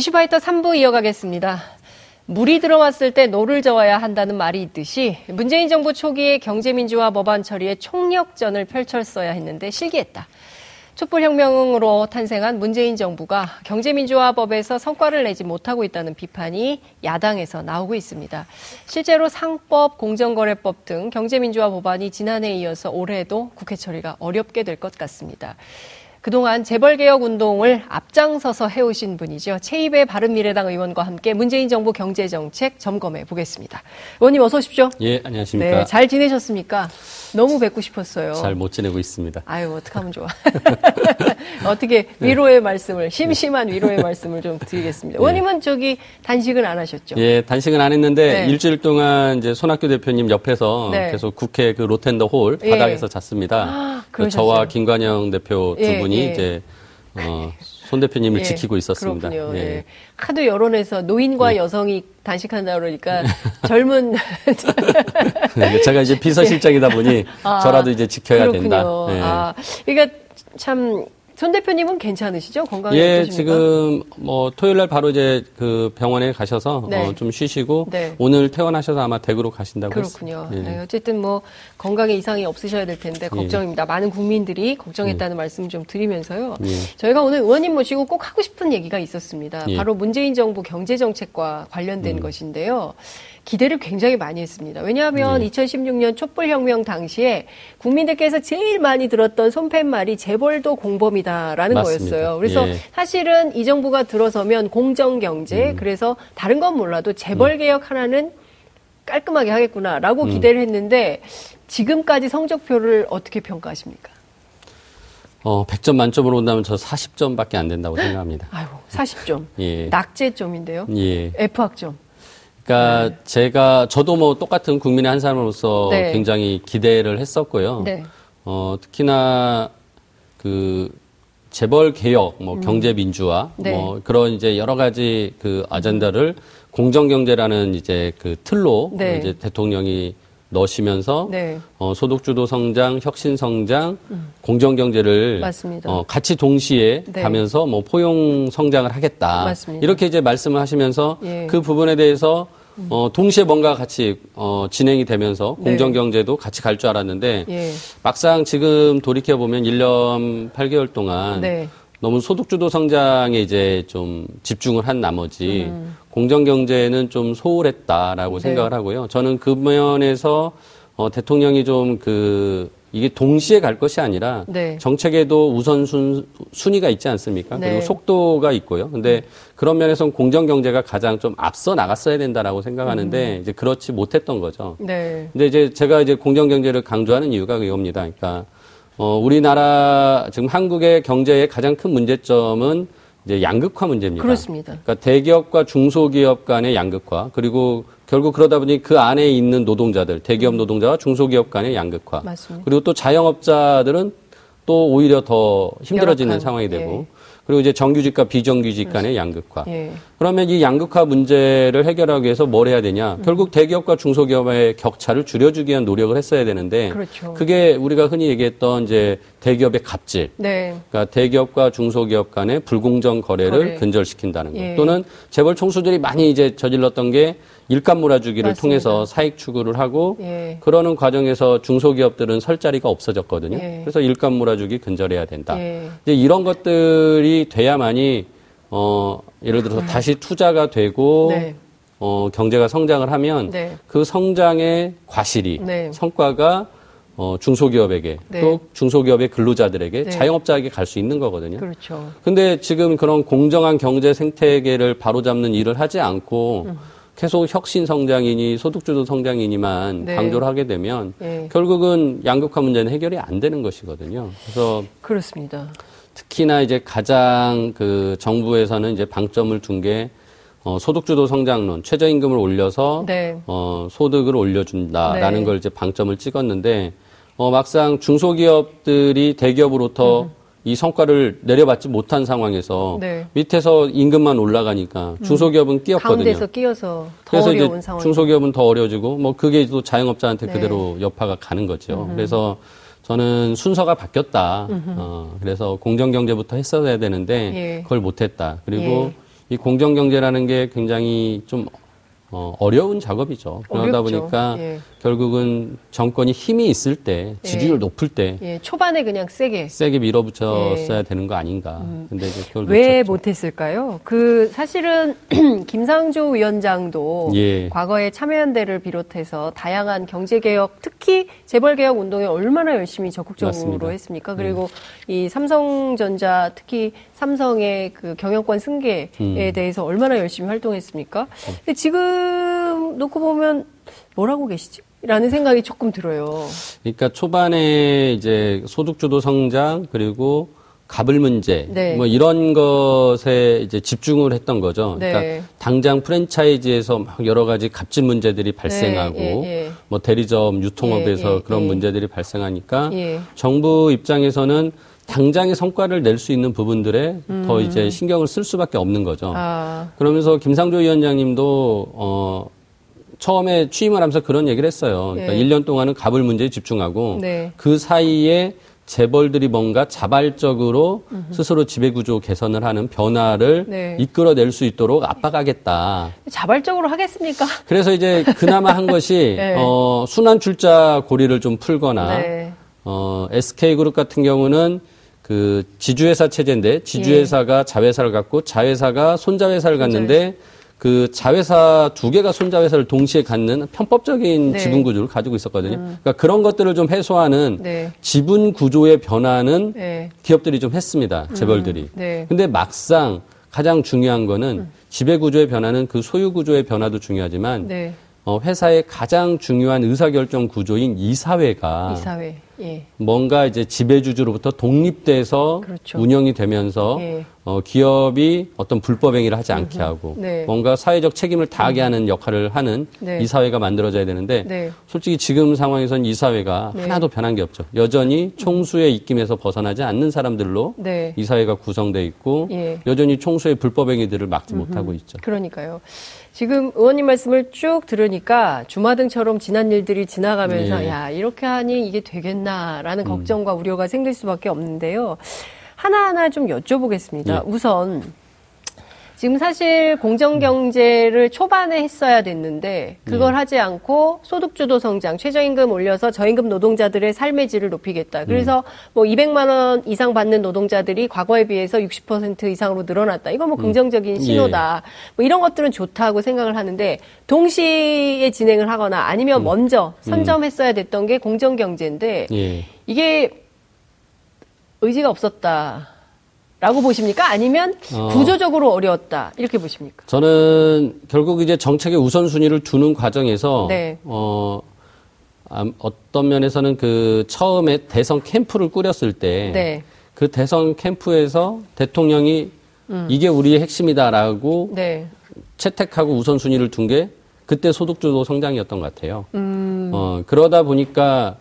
이슈파이터 3부 이어가겠습니다. 물이 들어왔을 때 노를 저어야 한다는 말이 있듯이 문재인 정부 초기에 경제민주화 법안 처리에 총력전을 펼쳤어야 했는데 실기했다. 촛불혁명으로 탄생한 문재인 정부가 경제민주화법에서 성과를 내지 못하고 있다는 비판이 야당에서 나오고 있습니다. 실제로 상법, 공정거래법 등 경제민주화 법안이 지난해에 이어서 올해도 국회 처리가 어렵게 될 것 같습니다. 그동안 재벌개혁 운동을 앞장서서 해오신 분이죠. 최입의 바른미래당 의원과 함께 문재인 정부 경제정책 점검해 보겠습니다. 의원님 어서 오십시오. 예, 안녕하십니까. 네, 잘 지내셨습니까? 너무 뵙고 싶었어요. 잘 못 지내고 있습니다. 아유, 어떡하면 좋아. 어떻게 위로의 말씀을, 심심한 위로의 말씀을 좀 드리겠습니다. 예. 의원님은 저기 단식은 안 하셨죠? 예, 단식은 안 했는데 네. 일주일 동안 이제 손학규 대표님 옆에서 네. 계속 국회 그 로텐더 홀 예. 바닥에서 잤습니다. 아, 저와 김관영 대표 두 예, 분이 예. 이제 어, 손 대표님을 예, 지키고 있었습니다. 그렇군요. 예. 예. 하도 여론에서 노인과 예. 여성이 단식한다 그러니까 젊은 네, 제가 이제 비서실장이다 보니 아, 저라도 이제 지켜야 그렇군요. 된다. 예. 아, 그러니까 참 손 대표님은 괜찮으시죠? 건강이 예, 어떠십니까? 지금 뭐 토요일 날 바로 이제 그 병원에 가셔서 네. 어, 좀 쉬시고 네. 오늘 퇴원하셔서 아마 대구로 가신다고 그렇군요. 예. 네, 어쨌든 뭐 건강에 이상이 없으셔야 될 텐데 예. 걱정입니다. 예. 많은 국민들이 걱정했다는 예. 말씀 좀 드리면서요. 예. 저희가 오늘 의원님 모시고 꼭 하고 싶은 얘기가 있었습니다. 예. 바로 문재인 정부 경제 정책과 관련된 음. 것인데요. 기대를 굉장히 많이 했습니다. 왜냐하면 네. 2016년 촛불혁명 당시에 국민들께서 제일 많이 들었던 손팻말이 재벌도 공범이다라는 맞습니다. 거였어요. 그래서 예. 사실은 이 정부가 들어서면 공정경제, 음. 그래서 다른 건 몰라도 재벌개혁 음. 하나는 깔끔하게 하겠구나라고 음. 기대를 했는데 지금까지 성적표를 어떻게 평가하십니까? 어, 100점 만점으로 온다면 저 40점밖에 안 된다고 생각합니다. 아이고, 40점. 예. 낙제점인데요. 예. F학점. 그러니까 네. 제가 저도 뭐 똑같은 국민의 한 사람으로서 네. 굉장히 기대를 했었고요. 네. 어, 특히나 그 재벌 개혁, 뭐 음. 경제 민주화, 네. 뭐 그런 이제 여러 가지 그 아젠다를 공정 경제라는 이제 그 틀로 네. 이제 대통령이 넣으시면서 네. 어, 소득주도 성장, 혁신 성장, 음. 공정 경제를 어, 같이 동시에 네. 가면서 뭐 포용 성장을 하겠다. 맞습니다. 이렇게 이제 말씀을 하시면서 예. 그 부분에 대해서 어, 동시에 뭔가 같이 어, 진행이 되면서 네. 공정 경제도 같이 갈 줄 알았는데 예. 막상 지금 돌이켜 보면 1년 8개월 동안 네. 너무 소득주도 성장에 이제 좀 집중을 한 나머지 음. 공정 경제는 좀 소홀했다라고 네. 생각을 하고요. 저는 그 면에서 어, 대통령이 좀그 이게 동시에 갈 것이 아니라 네. 정책에도 우선순 순위가 있지 않습니까? 네. 그리고 속도가 있고요. 근데 음. 그런 면에서는 공정 경제가 가장 좀 앞서 나갔어야 된다라고 생각하는데 음. 이제 그렇지 못했던 거죠. 네. 근데 이제 제가 이제 공정 경제를 강조하는 이유가 이겁니다. 그러니까 어 우리나라 지금 한국의 경제의 가장 큰 문제점은 이제 양극화 문제입니다. 그렇습니다. 그러니까 대기업과 중소기업 간의 양극화 그리고 결국 그러다 보니 그 안에 있는 노동자들 대기업 음. 노동자와 중소기업 간의 양극화 맞습니다. 그리고 또 자영업자들은 또 오히려 더 힘들어지는 상황이 되고 예. 그리고 이제 정규직과 비정규직 간의 양극화. 예. 그러면 이 양극화 문제를 해결하기 위해서 뭘 해야 되냐? 음. 결국 대기업과 중소기업의 격차를 줄여주기 위한 노력을 했어야 되는데 그렇죠. 그게 우리가 흔히 얘기했던 이제 대기업의 갑질. 네. 그러니까 대기업과 중소기업 간의 불공정 거래를 거래. 근절시킨다는 것. 예. 또는 재벌 총수들이 많이 이제 저질렀던 게 일감 몰아주기를 맞습니다. 통해서 사익 추구를 하고 예. 그러는 과정에서 중소기업들은 설 자리가 없어졌거든요. 예. 그래서 일감 몰아주기 근절해야 된다. 예. 이제 이런 것들이 돼야만이 어 예를 들어서 음. 다시 투자가 되고 네. 어 경제가 성장을 하면 네. 그 성장의 과실이 네. 성과가 어, 중소기업에게 네. 또 중소기업의 근로자들에게 네. 자영업자에게 갈 수 있는 거거든요. 그렇죠. 근데 지금 그런 공정한 경제 생태계를 바로잡는 일을 하지 않고 음. 계속 혁신 성장이니 소득주도 성장이니만 네. 강조를 하게 되면 네. 결국은 양극화 문제는 해결이 안 되는 것이거든요. 그래서 그렇습니다. 특히나 이제 가장 그 정부에서는 이제 방점을 둔게 어, 소득주도 성장론, 최저임금을 올려서 네. 어, 소득을 올려준다라는 네. 걸 이제 방점을 찍었는데 어, 막상 중소기업들이 대기업으로부터 음. 이 성과를 내려받지 못한 상황에서 네. 밑에서 임금만 올라가니까 음. 중소기업은 끼었거든요. 가운데서 끼어서 더 그래서 어려운 이제. 중소기업은 더 어려워지고 뭐 그게 또 자영업자한테 네. 그대로 여파가 가는 거죠. 음흠. 그래서 저는 순서가 바뀌었다. 어, 그래서 공정경제부터 했어야 되는데 예. 그걸 못했다. 그리고 예. 이 공정 경제라는 게 굉장히 좀 어, 어려운 작업이죠. 그러다 어렵죠. 보니까 예. 결국은 정권이 힘이 있을 때, 예. 지지율 예. 높을 때. 예. 초반에 그냥 세게. 세게 밀어붙였어야 예. 되는 거 아닌가. 음. 근데 이제 그걸 왜 놓쳤죠. 못했을까요? 그, 사실은, 김상조 위원장도 예. 과거에 참여연대를 비롯해서 다양한 경제개혁, 특히 재벌개혁 운동에 얼마나 열심히 적극적으로 맞습니다. 했습니까? 그리고 이 삼성전자, 특히 삼성의 그 경영권 승계에 음. 대해서 얼마나 열심히 활동했습니까? 근데 지금 놓고 보면 뭐라고 계시지? 라는 생각이 조금 들어요. 그러니까 초반에 이제 소득주도 성장 그리고 가불 문제 네. 뭐 이런 것에 이제 집중을 했던 거죠. 네. 그러니까 당장 프랜차이즈에서 막 여러 가지 값진 문제들이 발생하고 네. 예, 예. 뭐 대리점 유통업에서 예, 예 그런 예. 문제들이 발생하니까 예. 정부 입장에서는 당장의 성과를 낼 수 있는 부분들에 음. 더 이제 신경을 쓸 수밖에 없는 거죠. 아. 그러면서 김상조 위원장님도 어 처음에 취임을 하면서 그런 얘기를 했어요. 그러니까 네. 1년 동안은 갑을 문제에 집중하고 네. 그 사이에 재벌들이 뭔가 자발적으로 음흠. 스스로 지배구조 개선을 하는 변화를 네. 이끌어낼 수 있도록 압박하겠다. 자발적으로 하겠습니까? 그래서 이제 그나마 한 것이 네. 어, 순환 출자 고리를 좀 풀거나 네. 어, SK그룹 같은 경우는 그 지주회사 체제인데 지주회사가 예. 자회사를 갖고 자회사가 손자회사를 갖는데 그 자회사 두 개가 손자회사를 동시에 갖는 편법적인 네. 지분 구조를 가지고 있었거든요. 음. 그러니까 그런 것들을 좀 해소하는 네. 지분 구조의 변화는 네. 기업들이 좀 했습니다. 음. 재벌들이. 음. 네. 근데 막상 가장 중요한 거는 음. 지배 구조의 변화는 그 소유 구조의 변화도 중요하지만 네. 어, 회사의 가장 중요한 의사결정 구조인 이사회가 이사회. 예. 뭔가 이제 지배주주로부터 독립돼서 그렇죠. 운영이 되면서 예. 어, 기업이 어떤 불법 행위를 하지 않게 음흠. 하고 네. 뭔가 사회적 책임을 다하게 음. 하는 역할을 하는 네. 이 사회가 만들어져야 되는데 네. 솔직히 지금 상황에선 이 사회가 네. 하나도 변한 게 없죠. 여전히 총수의 입김에서 벗어나지 않는 사람들로 네. 이 사회가 구성돼 있고 예. 여전히 총수의 불법 행위들을 막지 음흠. 못하고 있죠. 그러니까요. 지금 의원님 말씀을 쭉 들으니까 주마등처럼 지난 일들이 지나가면서 예. 야 이렇게 하니 이게 되겠나라는 음. 걱정과 우려가 생길 수밖에 없는데요. 하나하나 좀 여쭤보겠습니다. 예. 우선 지금 사실 공정경제를 초반에 했어야 됐는데 그걸 네. 하지 않고 소득주도 성장, 최저임금 올려서 저임금 노동자들의 삶의 질을 높이겠다. 그래서 음. 뭐 200만 원 이상 받는 노동자들이 과거에 비해서 60% 이상으로 늘어났다. 이거 뭐 음. 긍정적인 음. 신호다. 예. 뭐 이런 것들은 좋다고 생각을 하는데 동시에 진행을 하거나 아니면 음. 먼저 음. 선점했어야 됐던 게 공정경제인데 예. 이게 의지가 없었다. 라고 보십니까? 아니면 어. 구조적으로 어, 려웠다 이렇게 보십니까? 저는 결국 이제 정책의 우선순위를 두는 과정에서 네. 어, 어떤 면에서는 그 처음에 대선 캠프를 꾸렸을 때그 네. 그 대선 캠프에서 대통령이 음. 이게 우리의 핵심이다라고 네. 채택하고 우선순위를 둔 게 그때 소득주도 성장이었던 것 같아요. 음. 어, 그러다 보니까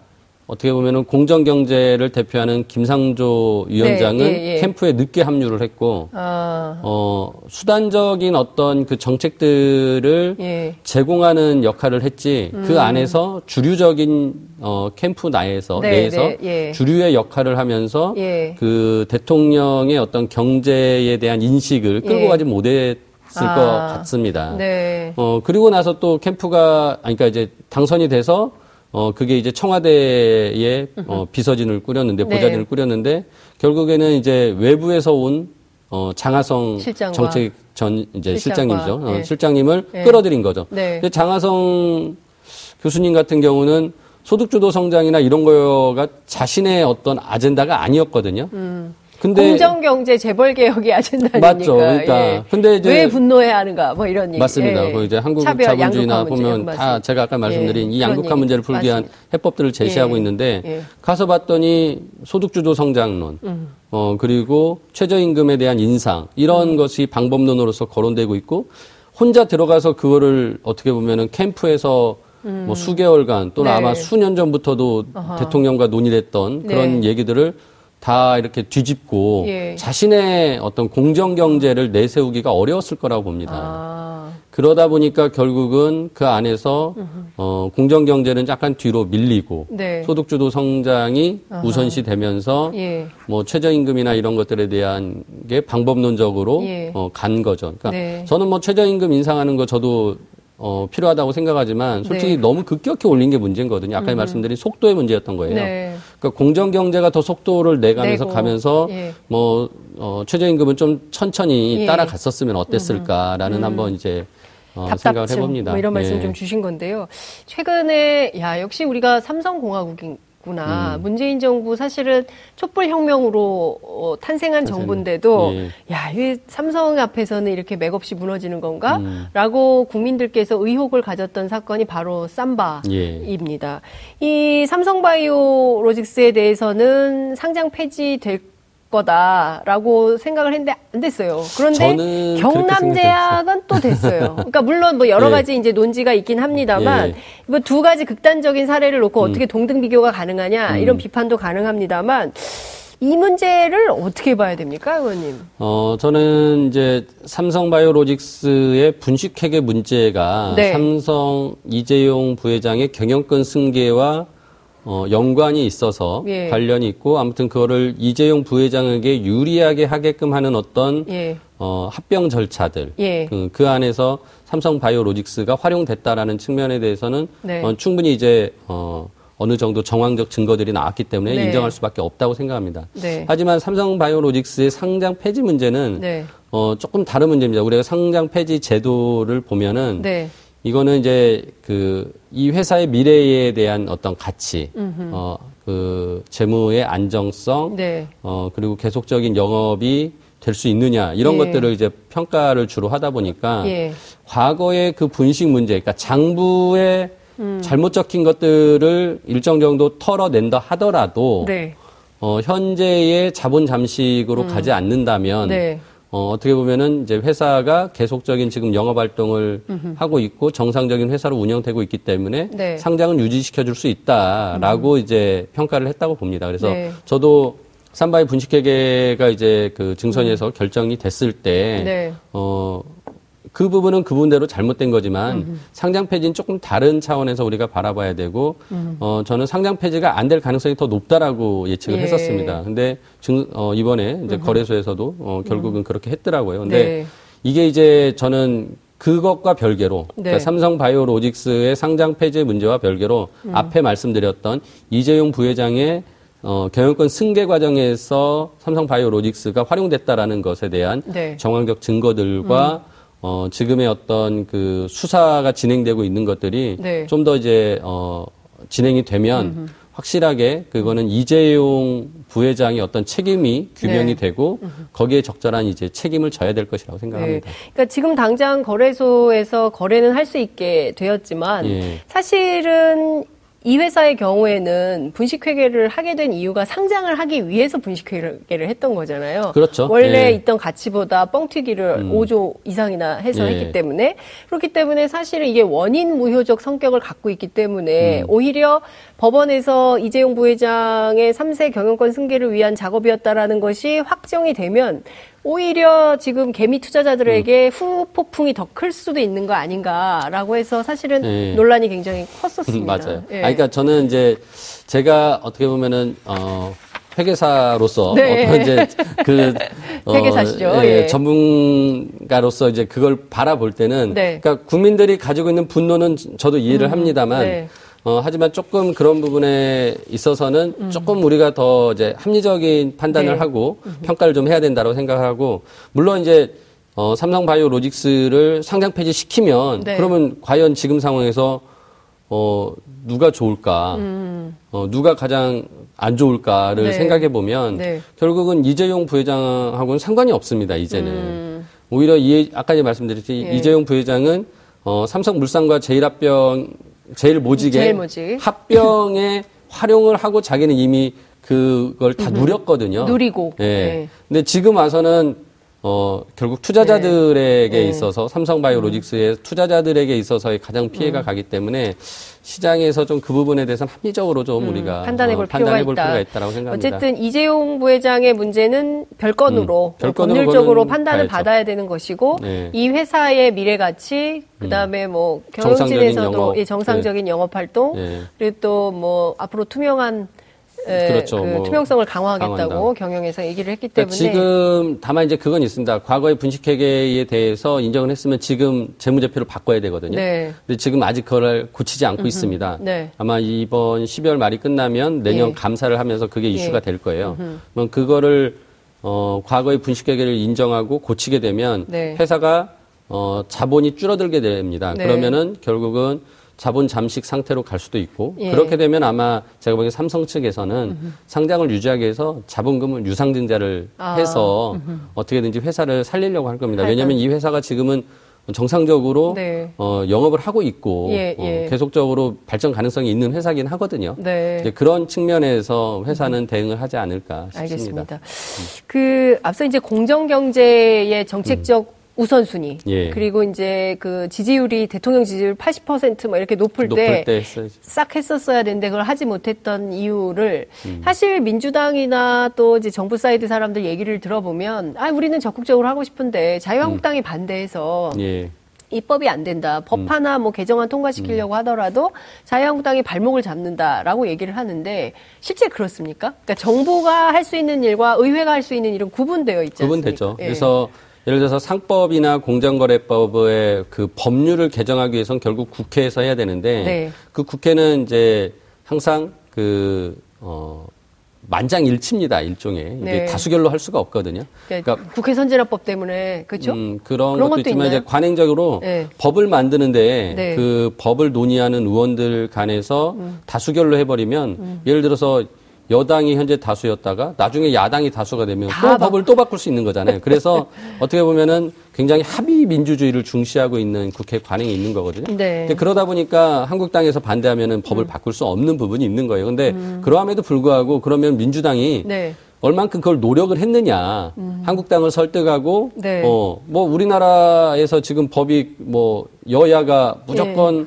어떻게 보면은 공정 경제를 대표하는 김상조 위원장은 네, 예, 예. 캠프에 늦게 합류를 했고 아. 어 수단적인 어떤 그 정책들을 예. 제공하는 역할을 했지 그 음. 그 안에서 주류적인 어 캠프 나에서 네, 내에서 네, 예. 주류의 역할을 하면서 예. 그 대통령의 어떤 경제에 대한 인식을 끌고 예. 가지 못했 을것 아. 같습니다. 네. 어 그리고 나서 또 캠프가 아니 그러니까 이제 당선이 돼서 어, 그게 이제 청와대에 어, 비서진을 꾸렸는데, 네. 보좌진을 꾸렸는데, 결국에는 이제 외부에서 온, 어, 장하성 실장과, 정책 전 이제 실장과, 실장님이죠. 어, 네. 어, 실장님을 네. 끌어들인 거죠. 네. 근데 장하성 교수님 같은 경우는 소득주도 성장이나 이런 거가 자신의 어떤 아젠다가 아니었거든요. 음. 근데 공정 경제 재벌 개혁이 아젠다니까. 맞죠. 그러니까. 예. 근데 이제 왜 분노해야 하는가 뭐 이런 얘기. 맞습니다. 예. 그 이제 한국 차별, 자본주의나 보면 다 제가 아까 말씀드린 예. 이 양극화 문제를 풀기 위한 해법들을 제시하고 예. 있는데 예. 가서 봤더니 소득 주도 성장론, 음. 어 그리고 최저임금에 대한 인상 이런 음. 것이 방법론으로서 거론되고 있고 혼자 들어가서 그거를 어떻게 보면은 캠프에서 음. 뭐 수개월간 또는 네. 아마 수년 전부터도 어허. 대통령과 논의했던 그런 네. 얘기들을 다 이렇게 뒤집고 예. 자신의 어떤 공정 경제를 내세우기가 어려웠을 거라고 봅니다. 아. 그러다 보니까 결국은 그 안에서 어, 공정 경제는 약간 뒤로 밀리고 네. 소득주도 성장이 아하. 우선시 되면서 예. 뭐 최저임금이나 이런 것들에 대한 게 방법론적으로 예. 어, 간 거죠. 그러니까 네. 저는 뭐 최저임금 인상하는 거 저도 어, 필요하다고 생각하지만 솔직히 네. 너무 급격히 올린 게 문제인 거거든요. 아까 음. 말씀드린 속도의 문제였던 거예요. 네. 그러니까 공정 경제가 더 속도를 내가면서 내고. 가면서 예. 뭐 어, 최저임금은 좀 천천히 예. 따라갔었으면 어땠을까라는 음. 한번 이제 어, 생각을 해봅니다. 뭐 이런 말씀 네. 좀 주신 건데요. 최근에 야 역시 우리가 삼성공화국인 구나. 음. 문재인 정부 사실은 촛불 혁명으로 어, 탄생한 정부인데도 예. 야, 이 삼성 앞에서는 이렇게 맥없이 무너지는 건가? 음. 라고 국민들께서 의혹을 가졌던 사건이 바로 삼바입니다. 예. 이 삼성바이오로직스에 대해서는 상장 폐지될 거다라고 생각을 했는데 안 됐어요. 그런데 경남제약은 또 됐어요. 그러니까 물론 뭐 여러 예. 가지 이제 논지가 있긴 합니다만 예. 뭐두 가지 극단적인 사례를 놓고 음. 어떻게 동등 비교가 가능하냐 음. 이런 비판도 가능합니다만 이 문제를 어떻게 봐야 됩니까, 의원님? 어, 저는 이제 삼성바이오로직스의 분식회계 문제가 네. 삼성 이재용 부회장의 경영권 승계와 어, 연관이 있어서 예. 관련이 있고 아무튼 그거를 이재용 부회장에게 유리하게 하게끔 하는 어떤 예. 어, 합병 절차들 예. 그, 그, 안에서 삼성 바이오로직스가 활용됐다라는 측면에 대해서는 네. 어, 충분히 이제 어, 어느 정도 정황적 증거들이 나왔기 때문에 네. 인정할 수밖에 없다고 생각합니다. 네. 하지만 삼성 바이오로직스의 상장 폐지 문제는 네. 어, 조금 다른 문제입니다. 우리가 상장 폐지 제도를 보면은 네. 이거는 이제 그 이 회사의 미래에 대한 어떤 가치, 음흠. 어, 그 재무의 안정성, 네. 어, 그리고 계속적인 영업이 될 수 있느냐 이런 예. 것들을 이제 평가를 주로 하다 보니까 예. 과거의 그 분식 문제, 그러니까 장부에 음. 잘못 적힌 것들을 일정 정도 털어낸다 하더라도 네. 어, 현재의 자본 잠식으로 음. 가지 않는다면 네. 어, 어떻게 보면은 이제 회사가 계속적인 지금 영업 활동을 음흠. 하고 있고 정상적인 회사로 운영되고 있기 때문에 네. 상장은 유지시켜 줄 수 있다라고 음. 이제 평가를 했다고 봅니다. 그래서 네. 저도 삼바의 분식회계가 이제 그 증선에서 음. 결정이 됐을 때, 네. 어, 그 부분은 그분대로 잘못된 거지만 음흠. 상장 폐지는 조금 다른 차원에서 우리가 바라봐야 되고 음. 어 저는 상장 폐지가 안 될 가능성이 더 높다라고 예측을 예. 했었습니다. 근데 증, 어, 이번에 이제 음흠. 거래소에서도 어, 결국은 음. 그렇게 했더라고요. 근데 네. 이게 이제 저는 그것과 별개로 네. 그러니까 삼성 바이오로직스의 상장 폐지 문제와 별개로 음. 앞에 말씀드렸던 이재용 부회장의 어, 경영권 승계 과정에서 삼성 바이오로직스가 활용됐다라는 것에 대한 네. 정황적 증거들과 음. 어, 지금의 어떤 그 수사가 진행되고 있는 것들이 네. 좀더 이제, 어, 진행이 되면 음흠. 확실하게 그거는 이재용 부회장의 어떤 책임이 규명이 네. 되고 거기에 적절한 이제 책임을 져야 될 것이라고 생각합니다. 네. 그러니까 지금 당장 거래소에서 거래는 할 수 있게 되었지만 예. 사실은 이 회사의 경우에는 분식회계를 하게 된 이유가 상장을 하기 위해서 분식회계를 했던 거잖아요. 그렇죠. 원래 예. 있던 가치보다 뻥튀기를 음. 5조 이상이나 해서 예. 했기 때문에 그렇기 때문에 사실은 이게 원인 무효적 성격을 갖고 있기 때문에 음. 오히려 법원에서 이재용 부회장의 3세 경영권 승계를 위한 작업이었다라는 것이 확정이 되면 오히려 지금 개미 투자자들에게 음. 후폭풍이 더 클 수도 있는 거 아닌가라고 해서 사실은 네. 논란이 굉장히 컸었습니다. 맞아요. 예. 아, 그러니까 저는 이제 제가 어떻게 보면은 어. 회계사로서 네. 어떤 이제 그 어, 회계사시죠. 예, 예. 전문가로서 이제 그걸 바라볼 때는 네. 그러니까 국민들이 가지고 있는 분노는 저도 이해를 음, 합니다만 네. 어, 하지만 조금 그런 부분에 있어서는 음. 조금 우리가 더 이제 합리적인 판단을 네. 하고 음. 평가를 좀 해야 된다고 생각하고 물론 이제 어, 삼성 바이오 로직스를 상장 폐지 시키면 네. 그러면 과연 지금 상황에서 어, 누가 좋을까? 음. 어, 누가 가장 안 좋을까를 네. 생각해 보면 네. 결국은 이재용 부회장하고는 상관이 없습니다. 이제는 음. 오히려 이 아까 말씀드렸듯이 예. 이재용 부회장은 어, 삼성물산과 제일합병 제일 모직에 제일 모직. 합병에 활용을 하고 자기는 이미 그걸 다 누렸거든요. 누리고. 예. 네. 근데 지금 와서는 어, 결국 투자자들에게 네. 있어서 삼성바이오로직스의 음. 투자자들에게 있어서의 가장 피해가 음. 가기 때문에 시장에서 좀 그 부분에 대해서는 합리적으로 좀 음, 우리가 판단해 볼, 어, 필요가, 판단해 볼 있다. 필요가 있다고 생각합니다. 어쨌든 이재용 부회장의 문제는 별건으로 음, 법률적으로 판단을 가야죠. 받아야 되는 것이고 네. 이 회사의 미래 가치 그다음에 음. 뭐 경영진에서도 영업, 정상적인 네. 영업 활동 네. 그리고 또 뭐 앞으로 투명한 그렇죠. 그 뭐 투명성을 강화하겠다고 강화한다. 경영에서 얘기를 했기 그러니까 때문에 지금 다만 이제 그건 있습니다. 과거의 분식회계에 대해서 인정을 했으면 지금 재무제표를 바꿔야 되거든요. 네. 근데 지금 아직 그걸 고치지 않고 음흠. 있습니다. 네. 아마 이번 12월 말이 끝나면 내년 예. 감사를 하면서 그게 이슈가 예. 될 거예요. 그럼 그거를 어, 과거의 분식회계를 인정하고 고치게 되면 네. 회사가 어, 자본이 줄어들게 됩니다. 네. 그러면은 결국은 자본 잠식 상태로 갈 수도 있고 예. 그렇게 되면 아마 제가 보기엔 삼성 측에서는 음흠. 상장을 유지하기 위해서 자본금을 유상증자를 아. 해서 음흠. 어떻게든지 회사를 살리려고 할 겁니다. 왜냐하면 이 회사가 지금은 정상적으로 네. 어, 영업을 하고 있고 예, 예. 어, 계속적으로 발전 가능성이 있는 회사긴 하거든요. 네. 그런 측면에서 회사는 대응을 하지 않을까 싶습니다. 알겠습니다. 음. 그 앞서 이제 공정 경제의 정책적 음. 우선순위 예. 그리고 이제 그 지지율이 대통령 지지율 80%뭐 이렇게 높을, 높을 때 싹 했었어야 되는데 그걸 하지 못했던 이유를 음. 사실 민주당이나 또 이제 정부 사이드 사람들 얘기를 들어보면 아 우리는 적극적으로 하고 싶은데 자유한국당이 음. 반대해서 예. 입법이 안 된다. 법 음. 하나 뭐 개정안 통과시키려고 음. 하더라도 자유한국당이 발목을 잡는다라고 얘기를 하는데 실제 그렇습니까? 그러니까 정부가 할 수 있는 일과 의회가 할 수 있는 일은 구분되어 있지 않습니까? 구분되죠. 예. 그래서 예를 들어서 상법이나 공정거래법의 그 법률을 개정하기 위해서는 결국 국회에서 해야 되는데 네. 그 국회는 이제 항상 그 어, 만장일치입니다 일종의 네. 다수결로 할 수가 없거든요. 그러니까, 그러니까 국회 선진화법 때문에 그렇죠? 음, 그런, 그런, 것도, 있지만 있나요? 이제 관행적으로 네. 법을 만드는데 네. 그 법을 논의하는 의원들 간에서 음. 다수결로 해버리면 음. 예를 들어서 여당이 현재 다수였다가 나중에 야당이 다수가 되면 또 바... 법을 또 바꿀 수 있는 거잖아요. 그래서 어떻게 보면은 굉장히 합의 민주주의를 중시하고 있는 국회 관행이 있는 거거든요. 네. 근데 그러다 보니까 한국당에서 반대하면은 법을 음. 바꿀 수 없는 부분이 있는 거예요. 근데 음. 그러함에도 불구하고 그러면 민주당이 네. 얼만큼 그걸 노력을 했느냐. 음. 한국당을 설득하고 네. 어 뭐 우리나라에서 지금 법이 뭐 여야가 무조건 네.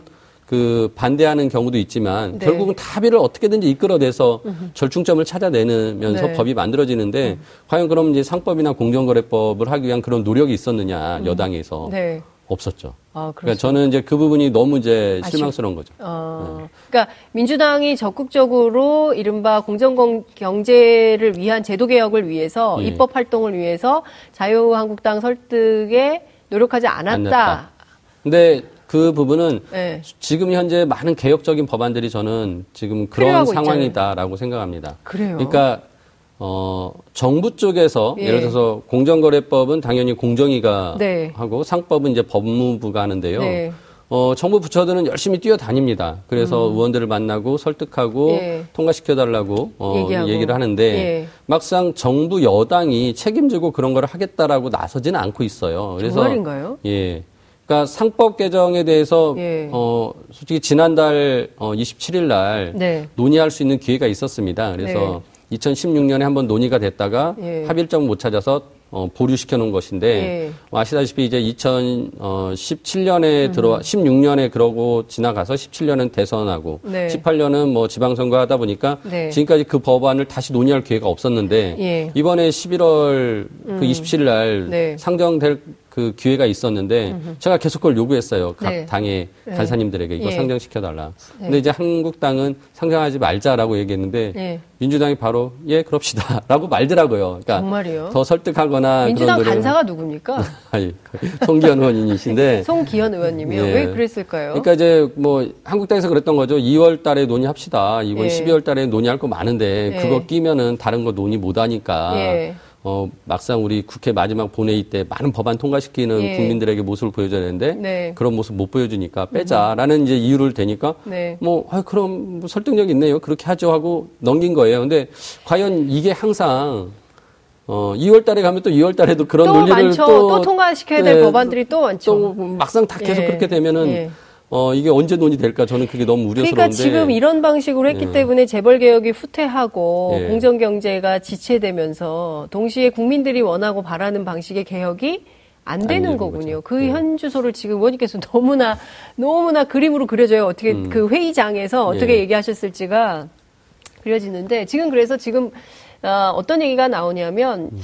그 반대하는 경우도 있지만 네. 결국은 합의를 어떻게든지 이끌어내서 절충점을 찾아내면서 네. 법이 만들어지는데 음. 과연 그럼 이제 상법이나 공정거래법을 하기 위한 그런 노력이 있었느냐 음. 여당에서 네. 없었죠. 아, 그러니까 저는 이제 그 부분이 너무 이제 실망스러운 거죠. 어, 네. 그러니까 민주당이 적극적으로 이른바 공정 경제를 위한 제도 개혁을 위해서 예. 입법 활동을 위해서 자유한국당 설득에 노력하지 않았다. 않았다. 근데 그 부분은 네. 지금 현재 많은 개혁적인 법안들이 저는 지금 그런 상황이다라고 생각합니다. 그래요. 그러니까 어, 정부 쪽에서 예. 를 들어서 공정거래법은 당연히 공정위가 네. 하고 상법은 이제 법무부가 하는데요. 네. 어, 정부 부처들은 열심히 뛰어다닙니다. 그래서 음. 의원들을 만나고 설득하고 예. 통과시켜달라고 어, 얘기를 하는데 예. 막상 정부 여당이 책임지고 그런 걸 하겠다라고 나서지는 않고 있어요. 그래서 정말인가요? 예. 그러니까 상법 개정에 대해서 예. 어 솔직히 지난달 어 27일 날 네. 논의할 수 있는 기회가 있었습니다. 그래서 네. 2016년에 한번 논의가 됐다가 예. 합의점 못 찾아서 어, 보류시켜 놓은 것인데 예. 뭐 아시다시피 이제 2017년에 음. 들어와 16년에 그러고 지나가서 17년은 대선하고 네. 18년은 뭐 지방선거 하다 보니까 네. 지금까지 그 법안을 다시 논의할 기회가 없었는데 예. 이번에 11월 그 음. 그 27일 날 네. 상정될 그 기회가 있었는데 음흠. 제가 계속 그걸 요구했어요. 각 네. 당의 네. 간사님들에게 이거 예. 상정시켜 달라. 네. 근데 이제 한국당은 상정하지 말자라고 얘기했는데 네. 민주당이 바로 예 그럽시다라고 말더라고요. 그러니까 정말이요? 더 설득하거나 민주당 그런 간사가 누굽니까? 아니 송기현 의원이신데 송기현 의원님이요. 네. 왜 그랬을까요? 그러니까 이제 뭐 한국당에서 그랬던 거죠. 2월달에 논의합시다. 이번 예. 12월달에 논의할 거 많은데 예. 그거 끼면은 다른 거 논의 못 하니까. 예. 어, 막상 우리 국회 마지막 본회의 때 많은 법안 통과시키는 예. 국민들에게 모습을 보여줘야 되는데 네. 그런 모습 못 보여주니까 빼자라는 이제 이유를 대니까 네. 뭐 아, 그럼 뭐 설득력 있네요. 그렇게 하죠 하고 넘긴 거예요. 근데 과연 이게 항상 어, 2월 달에 가면 또 2월 달에도 그런 또 논리를 많죠. 또, 또 통과시켜야 될 네, 법안들이 또 많죠. 또 막상 다 계속 예. 그렇게 되면은 예. 어, 이게 언제 논의될까 저는 그게 너무 우려스러운데. 그러니까 지금 이런 방식으로 했기 예. 때문에 재벌 개혁이 후퇴하고 예. 공정 경제가 지체되면서 동시에 국민들이 원하고 바라는 방식의 개혁이 안 되는 거군요. 그 네. 현주소를 지금 의원님께서 너무나 너무나 그림으로 그려져요. 어떻게 음. 그 회의장에서 어떻게 예. 얘기하셨을지가 그려지는데 지금 그래서 지금 어, 어떤 얘기가 나오냐면 음.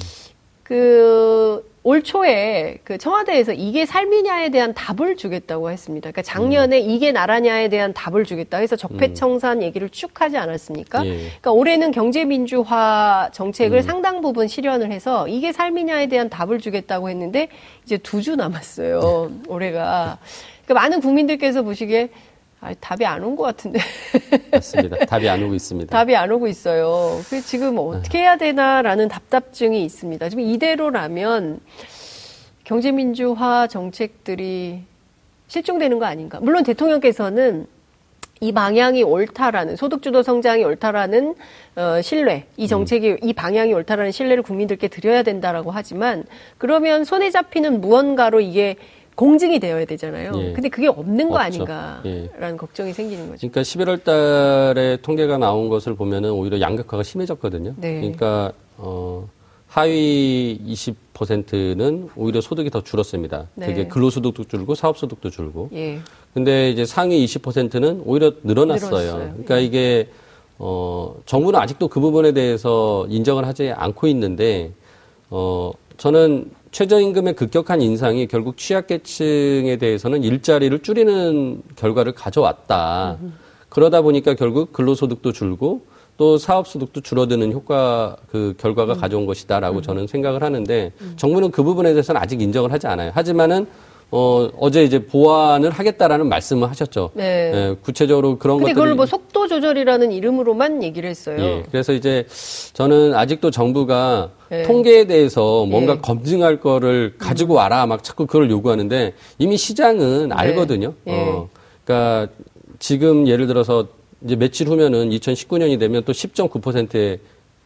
그 올 초에 그 청와대에서 이게 삶이냐에 대한 답을 주겠다고 했습니다. 그러니까 작년에 음. 이게 나라냐에 대한 답을 주겠다 해서 적폐청산 음. 얘기를 쭉 하지 않았습니까? 예. 그러니까 올해는 경제민주화 정책을 음. 상당 부분 실현을 해서 이게 삶이냐에 대한 답을 주겠다고 했는데 이제 두 주 남았어요. 올해가. 그러니까 많은 국민들께서 보시기에 아, 답이 안 온 것 같은데. 맞습니다. 답이 안 오고 있습니다. 답이 안 오고 있어요. 그 지금 어떻게 해야 되나라는 답답증이 있습니다. 지금 이대로라면 경제민주화 정책들이 실종되는 거 아닌가. 물론 대통령께서는 이 방향이 옳다라는 소득주도 성장이 옳다라는 어, 신뢰, 이 정책이 음. 이 방향이 옳다라는 신뢰를 국민들께 드려야 된다라고 하지만 그러면 손에 잡히는 무언가로 이게 공증이 되어야 되잖아요. 예. 근데 그게 없는 거 없죠. 아닌가라는 예. 걱정이 생기는 거죠. 그러니까 11월 달에 통계가 나온 것을 보면은 오히려 양극화가 심해졌거든요. 네. 그러니까 어 하위 20%는 오히려 소득이 더 줄었습니다. 네. 되게 근로소득도 줄고 사업소득도 줄고. 예. 근데 이제 상위 20%는 오히려 늘어났어요. 늘었어요. 그러니까 예. 이게 어 정부는 아직도 그 부분에 대해서 인정을 하지 않고 있는데 어 저는 최저임금의 급격한 인상이 결국 취약계층에 대해서는 일자리를 줄이는 결과를 가져왔다. 그러다 보니까 결국 근로소득도 줄고 또 사업소득도 줄어드는 효과 그 결과가 음. 가져온 것이다라고 음. 저는 생각을 하는데 음. 정부는 그 부분에 대해서는 아직 인정을 하지 않아요. 하지만은 어, 어제 이제 보완을 하겠다라는 말씀을 하셨죠. 네. 예, 구체적으로 그런 것들. 그걸 뭐 속도 조절이라는 이름으로만 얘기를 했어요. 예, 그래서 이제 저는 아직도 정부가 네. 통계에 대해서 뭔가 예. 검증할 거를 가지고 와라 막 자꾸 그걸 요구하는데 이미 시장은 네. 알거든요. 예. 어, 그러니까 지금 예를 들어서 이제 며칠 후면은 2019년이 되면 또 10.9%의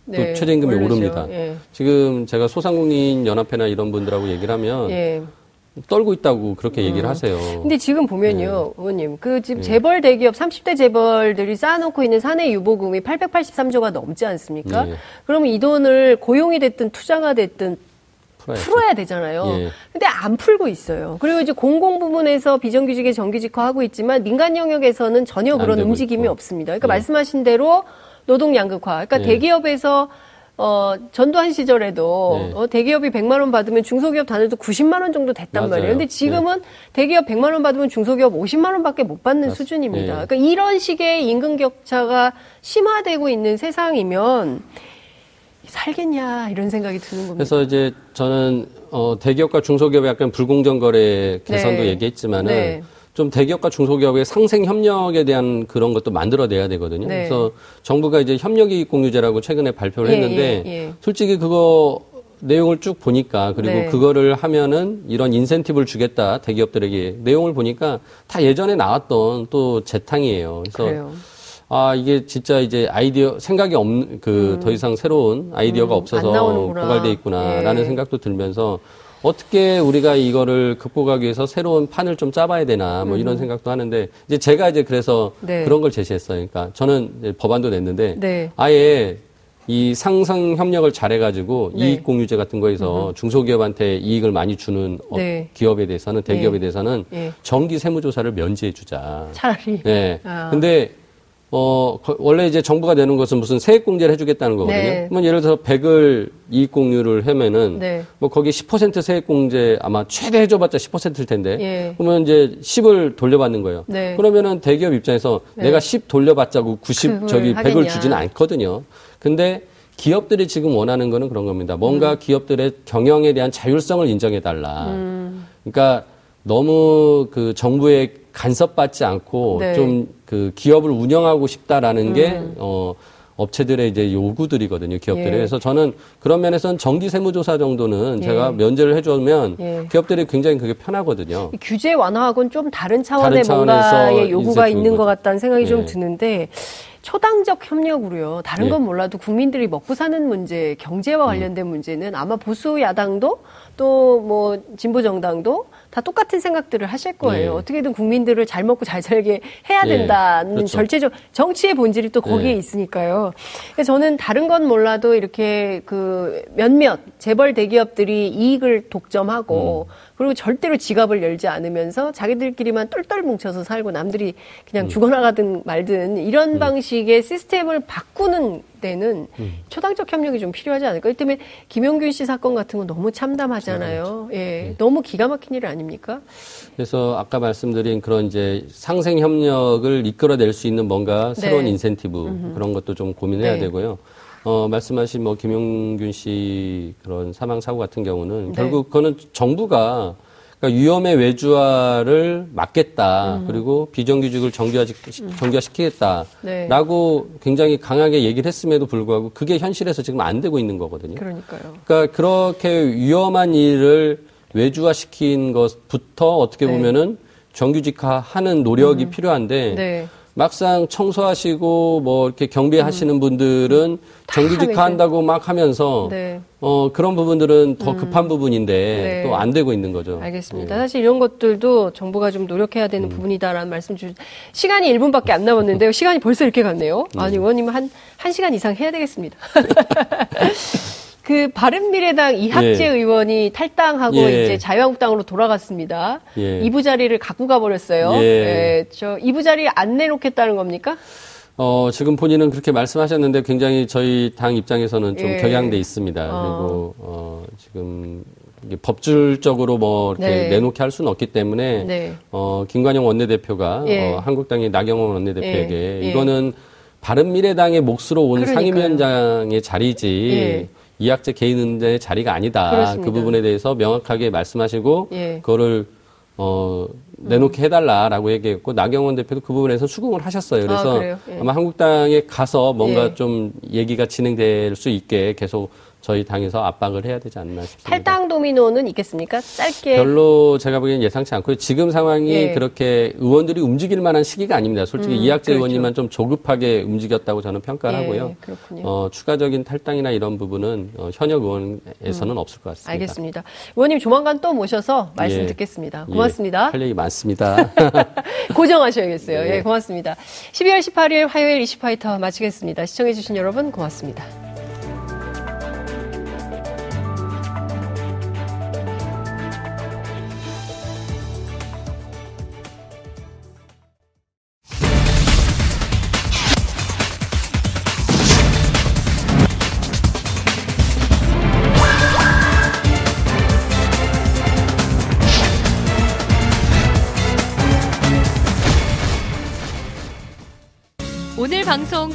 또 네, 최저임금이. 오릅니다. 예. 지금 제가 소상공인 연합회나 이런 분들하고 얘기를 하면 예. 떨고 있다고 그렇게 음. 얘기를 하세요. 근데 지금 보면요, 네. 의원님, 그 지금 네. 재벌 대기업 30대 재벌들이 쌓아놓고 있는 사내 유보금이 883조가 넘지 않습니까? 네. 그러면 이 돈을 고용이 됐든 투자가 됐든 풀어야죠. 풀어야 되잖아요. 예. 근데 안 풀고 있어요. 그리고 이제 공공 부분에서 비정규직의 정규직화 하고 있지만 민간 영역에서는 전혀 그런 움직임이 있고. 없습니다. 그러니까 예. 말씀하신 대로 노동 양극화. 그러니까 예. 대기업에서 어, 전두환 시절에도 네. 어, 대기업이 100만 원 받으면 중소기업 단위도 90만 원 정도 됐단 맞아요. 말이에요. 근데 지금은 네. 대기업 100만 원 받으면 중소기업 50만 원밖에 못 받는 맞 수준입니다. 네. 그러니까 이런 식의 임금 격차가 심화되고 있는 세상이면 살겠냐 이런 생각이 드는 겁니다. 그래서 이제 저는 어, 대기업과 중소기업의 약간 불공정 거래 개선도 네. 얘기했지만은 네. 좀 대기업과 중소기업의 상생 협력에 대한 그런 것도 만들어내야 되거든요. 네. 그래서 정부가 이제 협력이익 공유제라고 최근에 발표를 예, 했는데 예, 예. 솔직히 그거 내용을 쭉 보니까 그리고 네. 그거를 하면은 이런 인센티브를 주겠다 대기업들에게 내용을 보니까 다 예전에 나왔던 또 재탕이에요. 그래서 그래요. 아 이게 진짜 이제 아이디어 생각이 없는 그더 음. 이상 새로운 아이디어가 음, 없어서 고갈돼 있구나라는 예. 생각도 들면서 어떻게 우리가 이거를 극복하기 위해서 새로운 판을 좀 짜봐야 되나 뭐 이런 음. 생각도 하는데 이제 제가 이제 그래서 네. 그런 걸 제시했어요. 그러니까 저는 법안도 냈는데 네. 아예 이 상상 협력을 잘해가지고 네. 이익 공유제 같은 거에서 음 중소기업한테 이익을 많이 주는 어, 네. 기업에 대해서는 대기업에 네. 대해서는 네. 정기 세무조사를 면제해주자. 차라리. 네. 아. 근데 어, 원래 이제 정부가 내는 것은 무슨 세액 공제를 해주겠다는 거거든요. 네. 그러면 예를 들어서 100을 이익 공유를 하면은 네. 뭐 거기 10% 세액 공제 아마 최대 해줘봤자 10%일 텐데 예. 그러면 이제 10을 돌려받는 거예요. 네. 그러면은 대기업 입장에서 네. 내가 10 돌려받자고 90 저기 하겠냐. 100을 주지는 않거든요. 근데 기업들이 지금 원하는 거는 그런 겁니다. 뭔가 음. 기업들의 경영에 대한 자율성을 인정해 달라. 음. 그러니까 너무 그 정부의 간섭받지 않고 네. 좀그 기업을 운영하고 싶다라는 음. 게 어. 업체들의 이제 요구들이거든요, 기업들이. 예. 그래서 저는 그런 면에서는 정기 세무조사 정도는 예. 제가 면제를 해주면 예. 기업들이 굉장히 그게 편하거든요. 규제 완화하고는 좀 다른 차원의 다른 뭔가의 요구가 있는 것 같다는 생각이 좀 예. 드는데 초당적 협력으로요. 다른 예. 건 몰라도 국민들이 먹고 사는 문제, 경제와 음. 관련된 음. 문제는 아마 보수 야당도 또 뭐 진보 정당도 다 똑같은 생각들을 하실 거예요. 네. 어떻게든 국민들을 잘 먹고 잘 살게 해야 네. 된다는 네. 그렇죠. 절제적 정치의 본질이 또 거기에 네. 있으니까요. 그래서 저는 다른 건 몰라도 이렇게 그 몇몇 재벌 대기업들이 이익을 독점하고 음. 그리고 절대로 지갑을 열지 않으면서 자기들끼리만 똘똘 뭉쳐서 살고 남들이 그냥 음. 죽어나가든 말든 이런 음. 방식의 시스템을 바꾸는 때는 음. 초당적 협력이 좀 필요하지 않을까. 이 때문에 김용균 씨 사건 같은 건 너무 참담하잖아요. 예, 네. 너무 기가 막힌 일 아닙니까? 그래서 아까 말씀드린 그런 이제 상생 협력을 이끌어낼 수 있는 뭔가 새로운 네. 인센티브. 그런 것도 좀 고민해야 네. 되고요. 어, 말씀하신 뭐 김용균 씨 그런 사망 사고 같은 경우는 네. 결국 그거는 정부가 그러니까 위험의 외주화를 막겠다. 음. 그리고 비정규직을 정규화, 음. 정규화시키겠다라고 네. 굉장히 강하게 얘기를 했음에도 불구하고 그게 현실에서 지금 안 되고 있는 거거든요. 그러니까요. 그러니까 그렇게 위험한 일을 외주화시킨 것부터 어떻게 네. 보면은 정규직화하는 노력이 음. 필요한데 네. 막상 청소하시고 뭐 이렇게 경비하시는 음. 분들은 정규직화 한다고 막 하면서 네. 어 그런 부분들은 더 음. 급한 부분인데 네. 또안 되고 있는 거죠. 알겠습니다. 예. 사실 이런 것들도 정부가 좀 노력해야 되는 음. 부분이다라는 말씀 주 시간이 1분밖에 안 남았는데요. 시간이 벌써 이렇게 갔네요. 아니 음. 의원님 한 1시간 이상 해야 되겠습니다. 그 바른미래당 이학재 예. 의원이 탈당하고 예. 이제 자유한국당으로 돌아갔습니다. 예. 2부 자리를 갖고 가버렸어요. 예. 예. 저 2부 자리 안 내놓겠다는 겁니까? 어, 지금 본인은 그렇게 말씀하셨는데 굉장히 저희 당 입장에서는 좀 예. 경향돼 있습니다. 어. 그리고 어, 지금 법률적으로 뭐 이렇게 네. 내놓게 할 수는 없기 때문에 네. 어, 김관영 원내대표가 예. 어, 한국당의 나경원 원내대표에게 이거는 바른미래당의 몫으로 온 그러니까요. 상임위원장의 자리지 이학재 개인의 자리가 아니다. 그렇습니다. 그 부분에 대해서 명확하게 말씀하시고 예. 그거를 어, 내놓게 해달라라고 얘기했고 나경원 대표도 그 부분에서 수긍을 하셨어요. 그래서 아, 예. 마 한국당에 가서 뭔가 예. 좀 얘기가 진행될 수 있게 계속 저희 당에서 압박을 해야 되지 않나 싶습니다. 탈당 도미노는 있겠습니까? 짧게. 별로 제가 보기엔 예상치 않고요. 지금 상황이 예. 그렇게 의원들이 움직일 만한 시기가 아닙니다. 솔직히 음, 이학재 그렇죠. 의원님만 좀 조급하게 움직였다고 저는 평가를 예, 하고요. 그렇군요. 어, 추가적인 탈당이나 이런 부분은 어, 현역 의원에서는 음, 없을 것 같습니다. 알겠습니다. 의원님 조만간 또 모셔서 말씀 예. 듣겠습니다. 예, 고맙습니다. 할 얘기 많습니다. 고정하셔야겠어요. 예, 고맙습니다. 12월 18일 화요일 이슈파이터 마치겠습니다. 시청해주신 여러분 고맙습니다.